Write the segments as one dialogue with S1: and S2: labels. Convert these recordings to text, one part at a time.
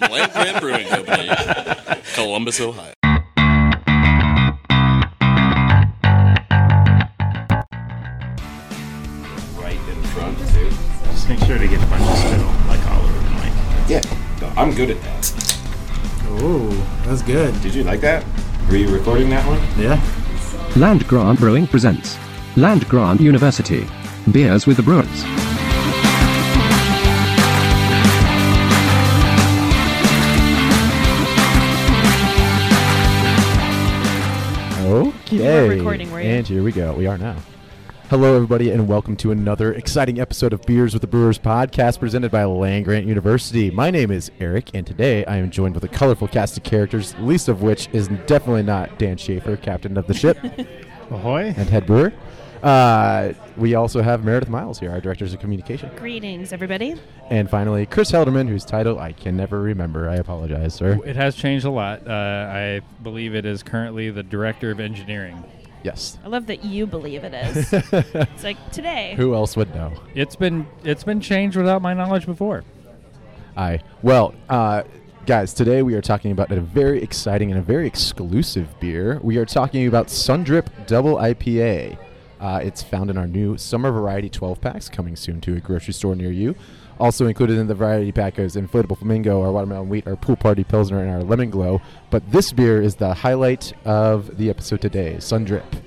S1: from Land Grant Brewing Company, Columbus, Ohio. Right in front, too.
S2: Just make sure to get a bunch of spittle, like all over the mic.
S1: Yeah, no, I'm good at that.
S3: Oh, that's good.
S1: Did you like that? Were you recording that one?
S3: Yeah.
S4: Land Grant Brewing presents Land Grant University. Beers with the Brewers.
S5: Okay.
S6: You recording, were you?
S5: And here we go. We are now. Hello, everybody, and welcome to another exciting episode of Beers with the Brewers podcast presented by Land Grant University. My name is Eric, and today I am joined with a colorful cast of characters, least of which is definitely not Dan Schaefer, captain of the ship
S2: Ahoy.
S5: and head brewer. Uh, we also have Meredith Miles here, our directors of communication.
S6: Greetings, everybody.
S5: And finally, Chris Helderman, whose title I can never remember. I apologize, sir.
S7: It has changed a lot. Uh, I believe it is currently the director of engineering.
S5: Yes.
S6: I love that you believe it is. it's like today.
S5: Who else would know?
S7: It's been it's been changed without my knowledge before.
S5: Aye. Well, uh, guys, today we are talking about a very exciting and a very exclusive beer. We are talking about Sundrip Double IPA. Uh, it's found in our new summer variety 12 packs coming soon to a grocery store near you. Also included in the variety pack is Inflatable Flamingo, our watermelon wheat, our pool party pilsner, and our lemon glow. But this beer is the highlight of the episode today, Sundrip.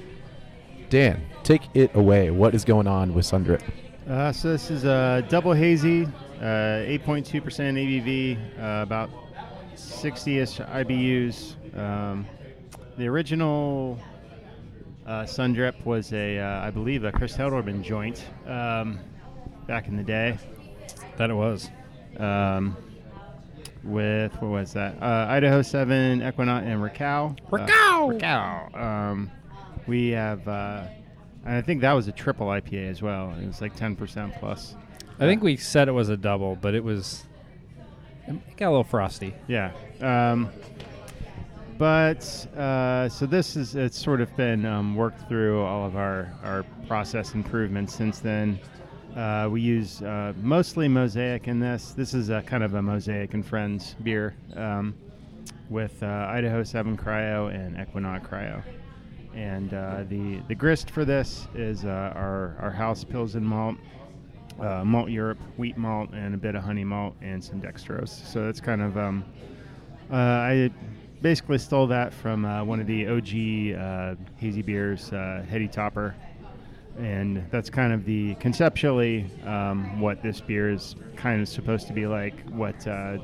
S5: Dan, take it away. What is going on with Sundrip?
S2: Uh, so this is a double hazy, uh, 8.2% ABV, uh, about 60ish IBUs. Um, the original uh, Sundrip was a, uh, I believe, a Chris Helderman joint um, back in the day.
S7: That it was.
S2: Um, with what was that? Uh, Idaho Seven, Equinox, and Rakau.
S7: Rakau!
S2: Rakau. Um, we have. Uh, I think that was a triple IPA as well. It was like ten percent plus.
S7: I think we said it was a double, but it was it got a little frosty.
S2: Yeah. But uh, so this is it's sort of been um, worked through all of our our process improvements since then. Uh, we use uh, mostly mosaic in this. This is a kind of a mosaic and friends beer um, with uh, Idaho Seven Cryo and Ekuanot Cryo. And uh, the the grist for this is uh, our our house Pilsen malt, Malteurop wheat malt, and a bit of honey malt and some dextrose. So that's kind of um, I basically stole that from uh, one of the OG uh, hazy beers, uh, Heady Topper, and that's kind of the conceptually um, what this beer is kind of supposed to be like. What uh,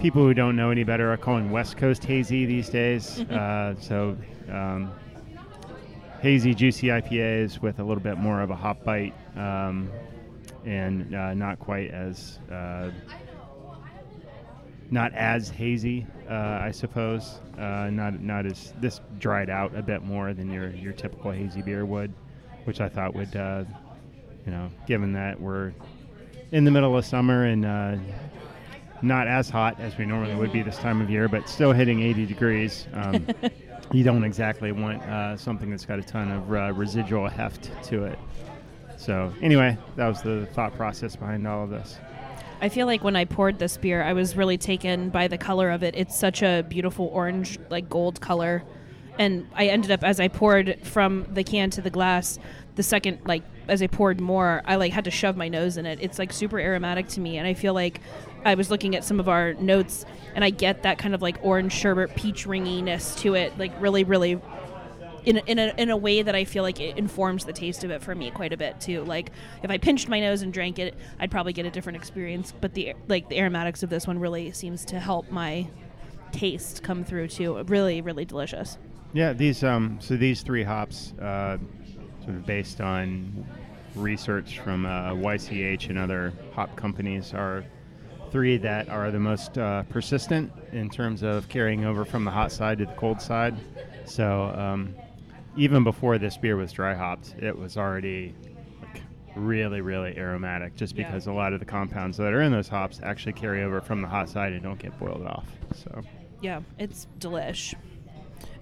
S2: people who don't know any better are calling West Coast hazy these days. uh, so. Um, hazy, juicy IPAs with a little bit more of a hop bite, um, and uh, not quite as uh, not as hazy, uh, I suppose. Uh, not not as this dried out a bit more than your your typical hazy beer would, which I thought would, uh, you know, given that we're in the middle of summer and uh, not as hot as we normally would be this time of year, but still hitting 80 degrees. Um, you don't exactly want uh, something that's got a ton of uh, residual heft to it. So anyway, that was the thought process behind all of this.
S6: I feel like when I poured this beer, I was really taken by the color of it. It's such a beautiful orange, like gold color. And I ended up, as I poured from the can to the glass, the second, like, as I poured more, I like had to shove my nose in it. It's like super aromatic to me. And I feel like I was looking at some of our notes and I get that kind of like orange sherbet peach ringiness to it, like really, really in a, in a, in a way that I feel like it informs the taste of it for me quite a bit too. Like if I pinched my nose and drank it, I'd probably get a different experience. But the like the aromatics of this one really seems to help my taste come through too. Really, really delicious.
S2: Yeah, these um, so these three hops, uh, sort of based on research from uh, YCH and other hop companies, are three that are the most uh, persistent in terms of carrying over from the hot side to the cold side. So um, even before this beer was dry hopped, it was already like really, really aromatic, just
S6: Yeah.
S2: because a lot of the compounds that are in those hops actually carry over from the hot side and don't get boiled off. So.
S6: Yeah, it's delish.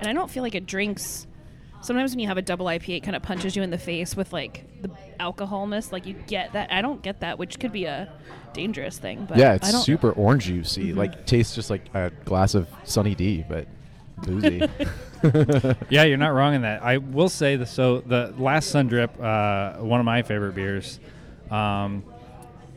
S6: And I don't feel like it drinks. Sometimes when you have a double IPA, it kind of punches you in the face with like the alcoholness. Like you get that. I don't get that, which could be a dangerous thing. But
S5: yeah,
S6: I
S5: it's
S6: don't,
S5: super orange juicy.
S6: Mhm.
S5: Like tastes just like a glass of Sunny D, but boozy.
S7: Yeah, you're not wrong in that. I will say the so the last Sun Drip, uh, one of my favorite beers, um,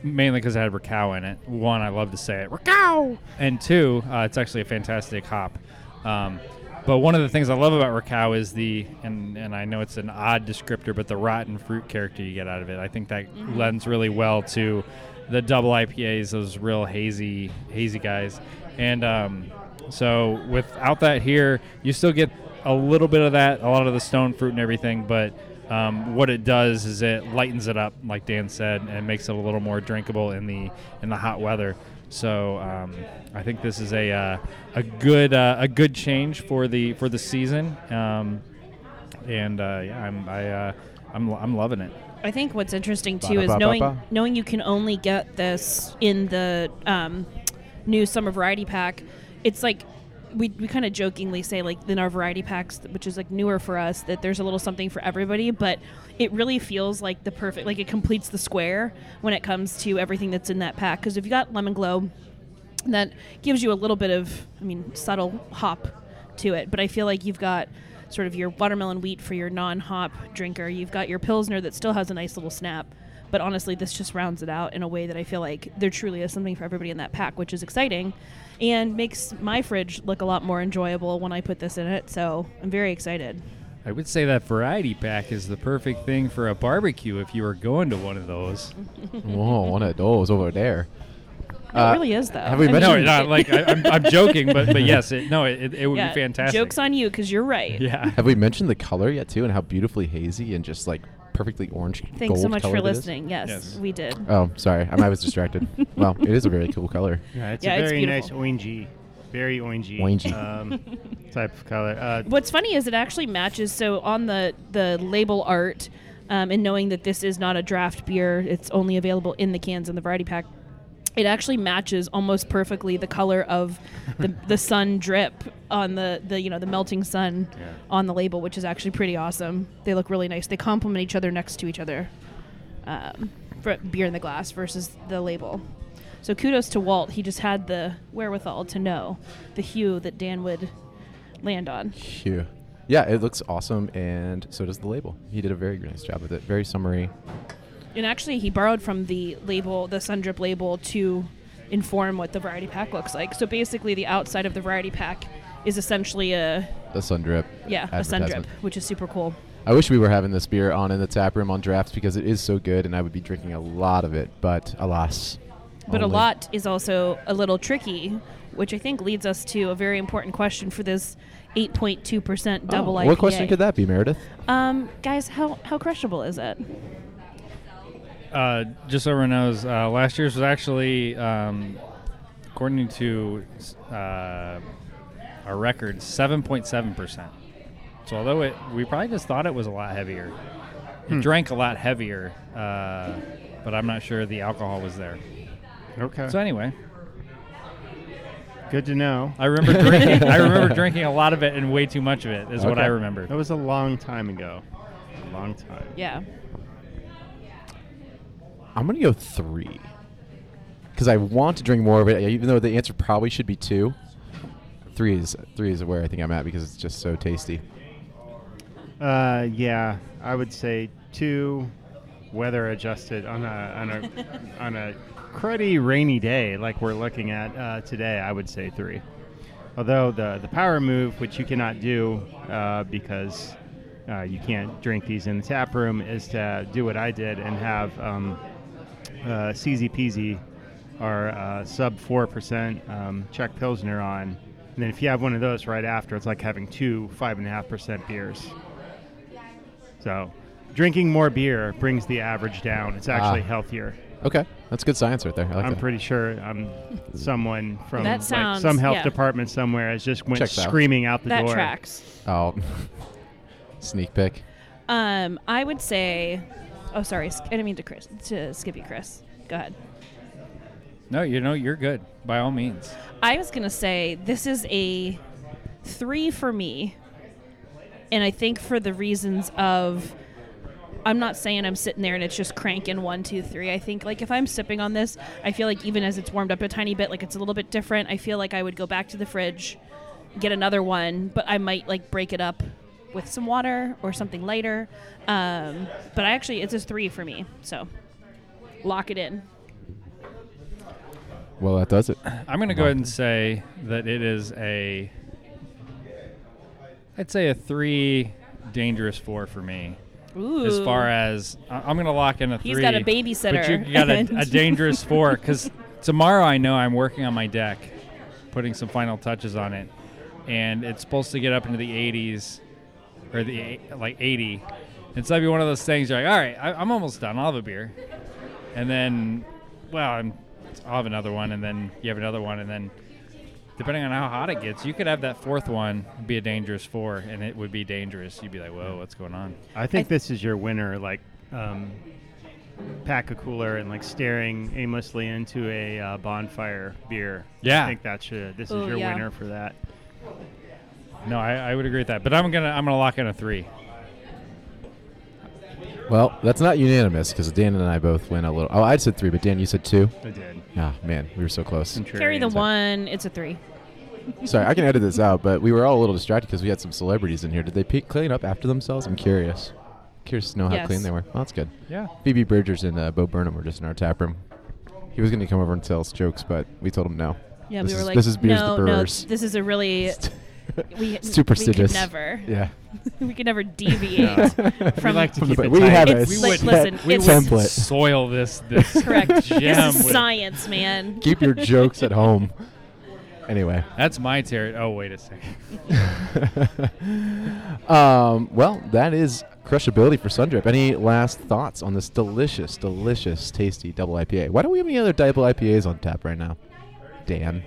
S7: mainly because it had Rakau in it. One, I love to say it, Rakau, and two, uh, it's actually a fantastic hop. Um, but one of the things I love about Rakau is the, and, and I know it's an odd descriptor, but the rotten fruit character you get out of it. I think that lends really well to the double IPAs, those real hazy, hazy guys. And um, so without that here, you still get a little bit of that, a lot of the stone fruit and everything, but um, what it does is it lightens it up, like Dan said, and makes it a little more drinkable in the in the hot weather. So um, I think this is a uh, a good uh, a good change for the for the season, um, and uh, yeah, I'm I, uh, I'm I'm loving it.
S6: I think what's interesting too is knowing knowing you can only get this in the um, new summer variety pack. It's like we, we kind of jokingly say like in our variety packs, which is like newer for us, that there's a little something for everybody. But it really feels like the perfect like it completes the square when it comes to everything that's in that pack. Because if you got lemon glow, that gives you a little bit of I mean subtle hop to it. But I feel like you've got sort of your watermelon wheat for your non-hop drinker. You've got your pilsner that still has a nice little snap. But honestly, this just rounds it out in a way that I feel like there truly is something for everybody in that pack, which is exciting and makes my fridge look a lot more enjoyable when I put this in it. So I'm very excited.
S7: I would say that variety pack is the perfect thing for a barbecue if you were going to one of those.
S5: Whoa, one of those over there.
S6: It
S5: Uh,
S6: really is, though.
S5: have we
S6: I
S5: mentioned-
S7: No, not like I, I'm, I'm joking, but but yes, it, no, it, it would
S6: yeah,
S7: be fantastic.
S6: Jokes on you because you're right.
S7: Yeah.
S5: Have we mentioned the color yet too, and how beautifully hazy and just like perfectly orange?
S6: Thanks so
S5: gold
S6: much for
S5: colored it is?
S6: listening. Yes,
S7: Yes.
S6: we did.
S5: Oh, sorry, I, I was distracted. well, it is a very cool color.
S2: Yeah, it's
S6: Yeah,
S2: a
S6: it's
S2: very nice
S6: beautiful.
S2: orangey, very orangey,
S5: Orangey.
S2: Um, type of color. Uh,
S6: What's funny is it actually matches. So on the the label art, um, and knowing that this is not a draft beer, it's only available in the cans in the variety pack. It actually matches almost perfectly the color of the, the sun drip on the, the you know the melting sun
S2: Yeah.
S6: on the label, which is actually pretty awesome. They look really nice. They complement each other next to each other. Um, for beer in the glass versus the label. So kudos to Walt. He just had the wherewithal to know the hue that Dan would land on.
S5: Phew. Yeah, it looks awesome, and so does the label. He did a very nice job with it. Very summery.
S6: And actually, he borrowed from the label, the Sundrip label, to inform what the variety pack looks like. So basically, the outside of the variety pack is essentially a
S5: The sun drip.
S6: yeah a Sundrip, which is super cool.
S5: I wish we were having this beer on in the tap room on drafts because it is so good, and I would be drinking a lot of it. But alas.
S6: But a lot is also a little tricky, which I think leads us to a very important question for this 8.2%
S5: Oh,
S6: double IPA.
S5: What question could that be, Meredith?
S6: Um, guys, how how crushable is it?
S7: Uh, just so everyone knows, uh, last year's was actually, um, according to uh, our record, 7.7%. So although it, we probably just thought it was a lot heavier. It
S2: Hmm.
S7: drank a lot heavier, uh, but I'm not sure the alcohol was there.
S2: okay.
S7: So anyway,
S2: Good to know.
S7: I remember drinking. I remember drinking a lot of it and way too much of it. Is what I remember.
S2: That was a long time ago. A long time.
S6: Yeah.
S5: I'm gonna go three because I want to drink more of it, even though the answer probably should be two. Three is three is where I think I'm at because it's just so tasty.
S2: Uh, yeah, I would say two, weather adjusted on a on a on a cruddy rainy day like we're looking at uh, today. I would say three. Although the the power move, which you cannot do uh, because uh, you can't drink these in the tap room, is to do what I did and have um, uh, CZ Peasy or uh, sub four percent um, Czech Pilsner on. And then if you have one of those right after, it's like having two five and a half percent beers. So, drinking more beer brings the average down. It's actually
S5: Ah.
S2: healthier.
S5: Okay, that's good science right there. I like
S2: I'm
S5: that.
S2: pretty sure I'm someone from
S6: That
S2: like,
S6: sounds-
S2: some health
S6: yeah.
S2: department somewhere has just went
S5: Checks out.
S2: screaming out the
S6: that
S2: door.
S6: tracks.
S5: Oh, sneak pick.
S6: Um, I would say. Oh, sorry. I didn't mean to Chris to skip you, Chris. Go ahead.
S7: No, you know you're good by all means.
S6: I was gonna say this is a three for me, and I think for the reasons of I'm not saying I'm sitting there and it's just cranking one, two, three. I think like if I'm sipping on this, I feel like even as it's warmed up a tiny bit, like it's a little bit different. I feel like I would go back to the fridge, get another one, but I might like break it up with some water or something lighter. Um, but I actually it's a three for me, so lock it in.
S5: Well, that does it.
S7: I'm going to go ahead and say that it is a. I'd say a three, dangerous four for me.
S6: Ooh.
S7: As far as I- I'm going to lock in a three.
S6: He's got a babysitter.
S7: But you got a, a dangerous four because tomorrow I know I'm working on my deck, putting some final touches on it, and it's supposed to get up into the 80s or the like 80. And so that'd be one of those things. You're like, all right, I, I'm almost done. I'll have a beer, and then, well, I'm, I'll have another one, and then you have another one, and then. Depending on how hot it gets, you could have that fourth one be a dangerous four, and it would be dangerous. You'd be like, "Whoa, what's going on?"
S2: I think this is your winner. Like, um, pack a cooler and like staring aimlessly into a uh, bonfire beer.
S7: Yeah.
S2: I think that should. This
S6: Ooh,
S2: is your
S6: yeah.
S2: winner for that.
S7: No, I, I would agree with that. But I'm gonna I'm gonna lock in a three.
S5: Well, that's not unanimous because Dan and I both went a little. Oh, I said three, but Dan, you said two.
S2: I did.
S5: Ah, man, we were so close.
S6: Carry the
S2: Contrarians.
S6: one. It's a three.
S5: Sorry, I can edit this out, but we were all a little distracted because we had some celebrities in here. Did they pe- clean up after themselves? I'm curious. Curious to know how
S6: Yes.
S5: clean they were. Well, that's good.
S7: Yeah.
S5: Phoebe Bridgers and uh, Bo Burnham were just in our tap room. He was going to come over and tell us jokes, but we told him no.
S6: Yeah,
S5: This
S6: we were
S5: is-
S6: like,
S5: this is beers the
S6: no, no,
S5: brewers."
S6: this is a really we
S5: superstitious.
S6: We could never,
S5: Yeah.
S6: we could never deviate from.
S2: like to
S5: From
S2: keep
S5: the-
S2: it
S5: we
S2: tight.
S5: have a
S6: It's
S5: s-
S6: like, listen,
S7: we
S6: it's
S7: would
S5: template.
S7: soil this this
S6: correct.
S7: gem
S6: this is
S7: with-
S6: science, man.
S5: Keep your jokes at home. Anyway.
S7: That's my territory. Oh wait a second.
S5: um, well, that is crushability for Sundrip. Any last thoughts on this delicious, delicious, tasty double IPA? Why don't we have any other double IPAs on tap right now? Dan.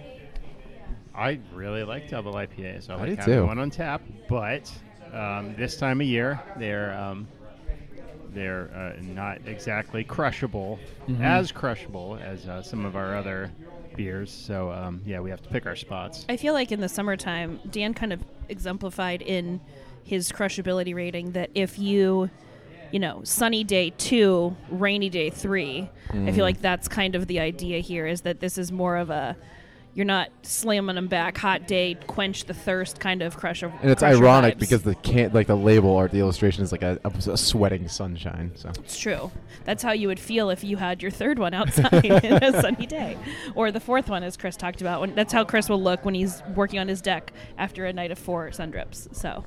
S2: I really like double IPAs. I
S5: I
S2: like
S5: do
S2: having
S5: too.
S2: one on tap, but um, this time of year they're um, they're uh, not exactly crushable,
S5: Mm-hmm.
S2: as crushable as uh, some of our other beers. So um, yeah, we have to pick our spots.
S6: I feel like in the summertime, Dan kind of exemplified in his crushability rating that if you, you know, sunny day two, rainy day three, I
S5: Mm.
S6: feel like that's kind of the idea here is that this is more of a, you're not slamming them back, hot day, quench the thirst kind of crusher.
S5: And it's ironic
S6: vibes.
S5: because the can like the label art the illustration is like a, a, a sweating sunshine. So
S6: It's true. That's how you would feel if you had your third one outside in a sunny day, or the fourth one, as Chris talked about. When, that's how Chris will look when he's working on his deck after a night of four sun drips. So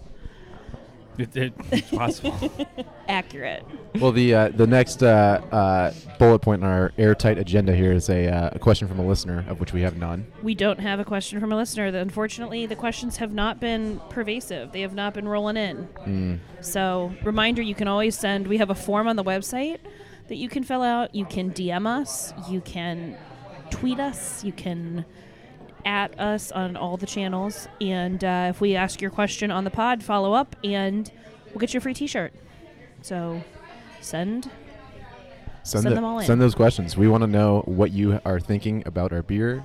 S7: It, it, it's possible.
S6: accurate.
S5: Well, the uh, the next uh, uh, bullet point on our airtight agenda here is a, uh, a question from a listener, of which we have none.
S6: We don't have a question from a listener. The- Unfortunately, the questions have not been pervasive. They have not been rolling in. So, reminder you can always send, we have a form on the website that you can fill out. You can DM us, you can tweet us, you can at us on all the channels. And uh, if we ask your question on the pod, follow up and we'll get you a free t shirt. So, send.
S5: Send,
S6: Send
S5: the-
S6: them all in.
S5: Send those questions. We want to know what you are thinking about our beer,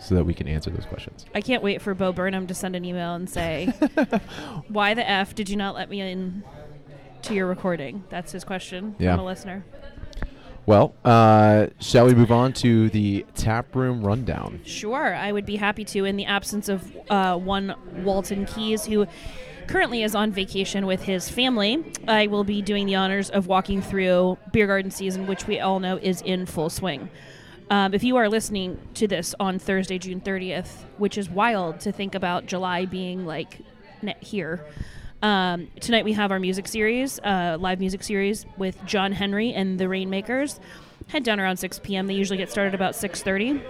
S5: so that we can answer those questions.
S6: I can't wait for Bo Burnham to send an email and say, "Why the f did you not let me in to your recording?" That's his question
S5: Yeah.
S6: from a listener.
S5: Well, uh, shall we move on to the tap room rundown?
S6: Sure, I would be happy to. In the absence of uh, one Walton Keys, who currently is on vacation with his family, I will be doing the honors of walking through beer garden season, which we all know is in full swing. Um, if you are listening to this on Thursday, June 30th, which is wild to think about July being like here. Um, tonight we have our music series, uh, live music series with John Henry and the Rainmakers. Head down around 6 p.m. They usually get started about 6:30.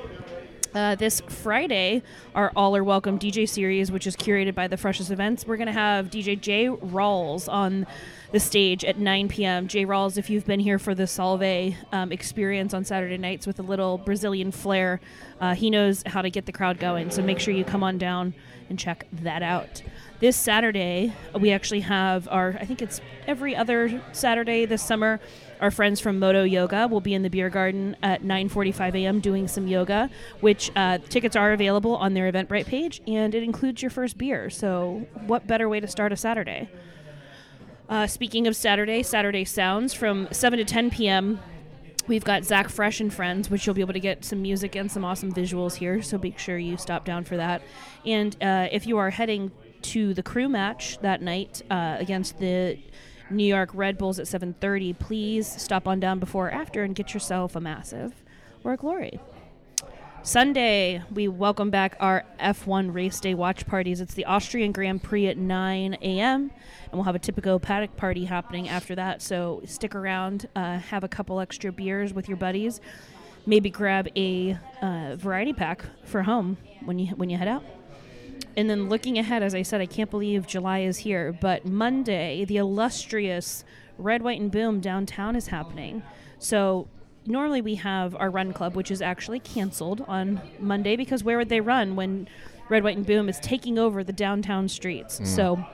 S6: Uh, this Friday, our All Are Welcome DJ series, which is curated by the Freshest Events, we're going to have DJ Jay Rawls on the stage at 9 p.m. Jay Rawls, if you've been here for the Salve um, experience on Saturday nights with a little Brazilian flair, uh, he knows how to get the crowd going. So make sure you come on down and check that out. This Saturday, we actually have our, I think it's every other Saturday this summer, our friends from Modo Yoga will be in the beer garden at 9:45 a.m. doing some yoga, which uh, tickets are available on their Eventbrite page, and it includes your first beer. So, what better way to start a Saturday? Uh, speaking of Saturday, Saturday Sounds from 7 to 10 p.m. We've got Zach Fresh and Friends, which you'll be able to get some music and some awesome visuals here. So make sure you stop down for that. And uh, if you are heading to the crew match that night uh, against the New York Red Bulls at 7:30, please stop on down before or after and get yourself a massive or a glory. Sunday, we welcome back our F1 race day watch parties. It's the Austrian Grand Prix at 9 a.m., and we'll have a typical paddock party happening after that. So stick around, uh, have a couple extra beers with your buddies, maybe grab a uh, variety pack for home when you when you head out. And then looking ahead, as I said, I can't believe July is here, but Monday, the illustrious Red, White, and Boom downtown is happening. So normally we have our run club, which is actually canceled on Monday because where would they run when Red, White, and Boom is taking over the downtown streets? So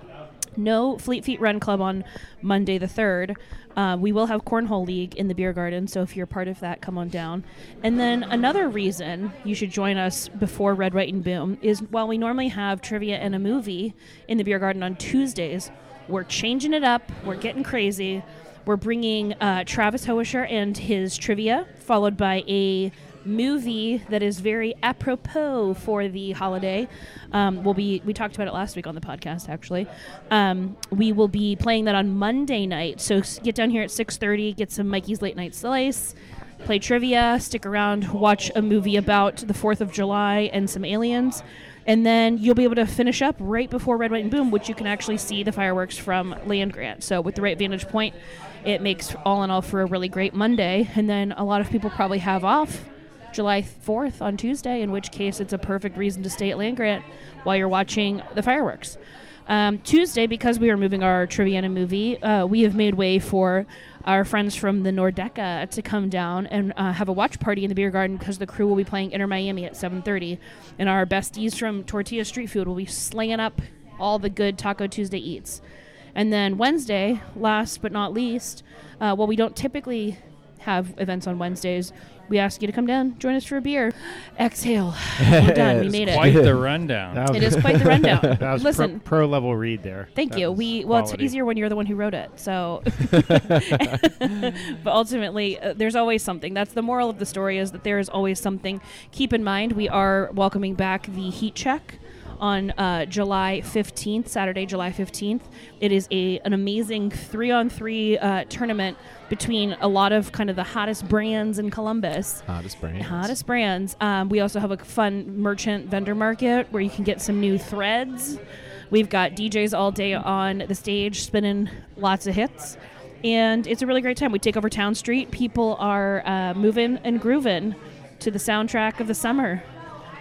S6: no Fleet Feet Run Club on Monday the 3rd. Uh, we will have Cornhole League in the beer garden, so if you're part of that, come on down. And then another reason you should join us before Red, White, and Boom is while we normally have trivia and a movie in the beer garden on Tuesdays, we're changing it up. We're getting crazy. We're bringing uh, Travis Hoisher and his trivia, followed by a movie that is very apropos for the holiday. Um, we'll be we talked about it last week on the podcast actually. Um, we will be playing that on Monday night. So get down here at six thirty, get some Mikey's late night slice, play trivia, stick around, watch a movie about the Fourth of July and some aliens. And then you'll be able to finish up right before Red, White, and Boom, which you can actually see the fireworks from Land Grant. So with the right vantage point, it makes all in all for a really great Monday. And then a lot of people probably have off July 4th on Tuesday, in which case it's a perfect reason to stay at Land Grant while you're watching the fireworks. Um, Tuesday, because we are moving our trivia and movie, uh, we have made way for our friends from the Nordecke to come down and uh, have a watch party in the beer garden because the crew will be playing Inter Miami at 7:30, and our besties from Tortilla Street Food will be slinging up all the good Taco Tuesday eats. And then Wednesday, last but not least, uh, while we don't typically have events on Wednesdays, we ask you to come down, join us for a beer. Exhale. We're done. We made it.
S7: Quite the rundown.
S6: It is quite the rundown.
S2: That was
S6: Listen,
S2: pro, pro level read there.
S6: Thank
S2: That
S6: you. We well, it's easier when you're the one who wrote it. So, but ultimately, uh, there's always something. That's the moral of the story: is that there is always something. Keep in mind, we are welcoming back the heat check on uh, July 15th, Saturday, July 15th. It is a an amazing three on three uh, tournament between a lot of kind of the hottest brands in Columbus
S5: Hottest brand.
S6: hottest brands. Um, we also have a fun merchant vendor market where you can get some new threads. We've got DJs all day on the stage spinning lots of hits. And it's a really great time. We take over Town Street. People are uh, moving and grooving to the soundtrack of the summer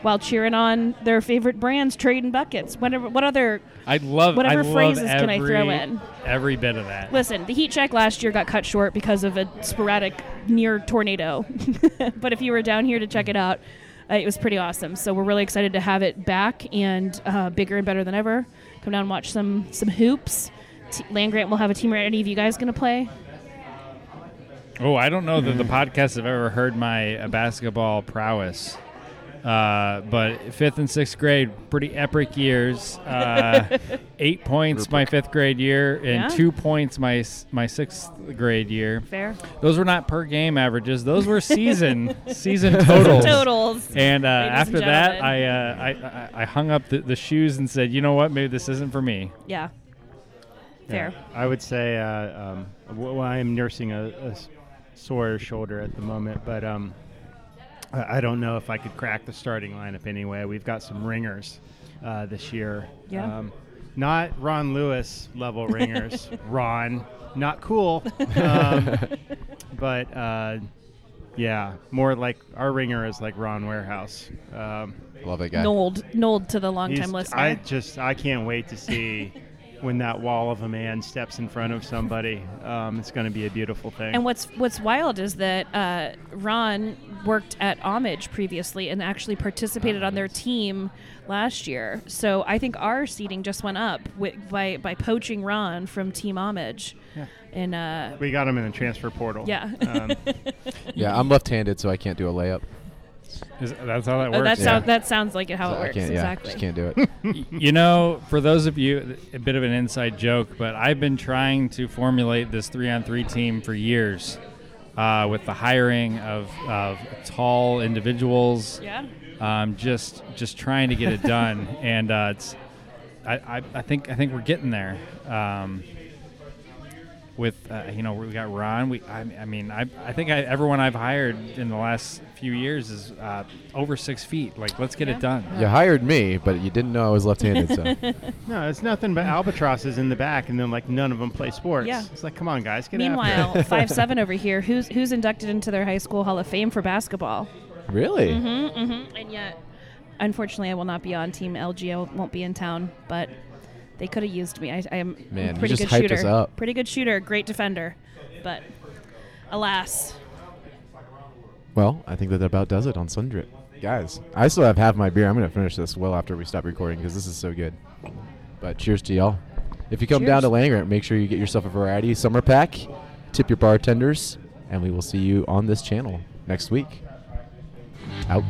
S6: while cheering on their favorite brands, trading buckets. Whatever, what other
S7: I love
S6: Whatever
S7: I love
S6: phrases can I throw in?
S7: Every bit of that.
S6: Listen, the heat check last year got cut short because of a sporadic near tornado. but if you were down here to check it out, uh, it was pretty awesome. So we're really excited to have it back and uh, bigger and better than ever. Come down and watch some some hoops. T- Land Grant will have a team. Are any of you guys going to play?
S7: Oh, I don't know that the podcast have ever heard my uh, basketball prowess. Uh, but fifth and sixth grade, pretty epic years. Uh, eight points my fifth grade year, and
S6: Yeah.
S7: two points my my sixth grade year.
S6: Fair.
S7: Those were not per game averages; those were season season totals.
S6: Totals.
S7: And uh,
S6: Ladies and
S7: after that. I, uh, I I I hung up the, the shoes and said, "You know what? Maybe this isn't for me."
S6: Yeah. Fair.
S2: I would say uh, um, well, I'm nursing a sore shoulder at the moment, but um, I I don't know if I could crack the starting lineup anyway. We've got some ringers uh, this year.
S6: Yeah.
S2: Um, not Ron Lewis level ringers. Ron, not cool. Um, but uh, yeah, more like our ringer is like Ron Warehouse. Um,
S5: Love it, guy.
S6: Nold, Nold to the
S2: he's-
S6: longtime listener.
S2: I just I can't wait to see when that wall of a man steps in front of somebody. Um, it's going to be a beautiful thing.
S6: And what's what's wild is that uh, Ron worked at Homage previously and actually participated on their team last year. So I think our seating just went up wi- by by poaching Ron from Team Homage. And uh,
S2: we got him in the transfer portal.
S6: Yeah.
S2: Um,
S5: Yeah, I'm left-handed, so I can't do a layup.
S7: Is, that's how that
S6: Uh,
S7: works.
S6: that
S5: Yeah.
S6: sounds that sounds like it how
S5: So
S6: it
S5: I
S6: works
S5: can't, yeah,
S6: exactly.
S5: just can't do it.
S7: You know, for those of you, a bit of an inside joke, but I've been trying to formulate this three-on-three team for years, uh, with the hiring of, of tall individuals.
S6: Yeah.
S7: Um, just just trying to get it done, and uh, it's I, I, I think I think we're getting there. Um, with uh, you know we got Ron. We I, I mean I, I think I, everyone I've hired in the last few years is uh, over six feet. Like let's get
S6: Yeah.
S7: it done.
S5: you hired me, but you didn't know I was left-handed. So
S2: No, it's nothing but albatrosses in the back, and then like none of them play sports.
S6: Yeah.
S2: It's like, come on, guys, get after
S6: Meanwhile,
S2: it.
S6: five seven over here, who's who's inducted into their high school Hall of Fame for basketball?
S5: really,
S6: Mm-hmm, mm-hmm. And yet, unfortunately, I will not be on Team LG. I won't be in town, but they could have used me. I, I am a
S5: Man, you
S6: pretty good shooter. Pretty good shooter, great defender, but alas,
S5: Well, I think that about does it on Sundrip. Guys, I still have half my beer. I'm going to finish this well after we stop recording because this is so good. But cheers to y'all. If you come down to
S6: Cheers.
S5: Langer, make sure you get yourself a variety summer pack, tip your bartenders, and we will see you on this channel next week. Out.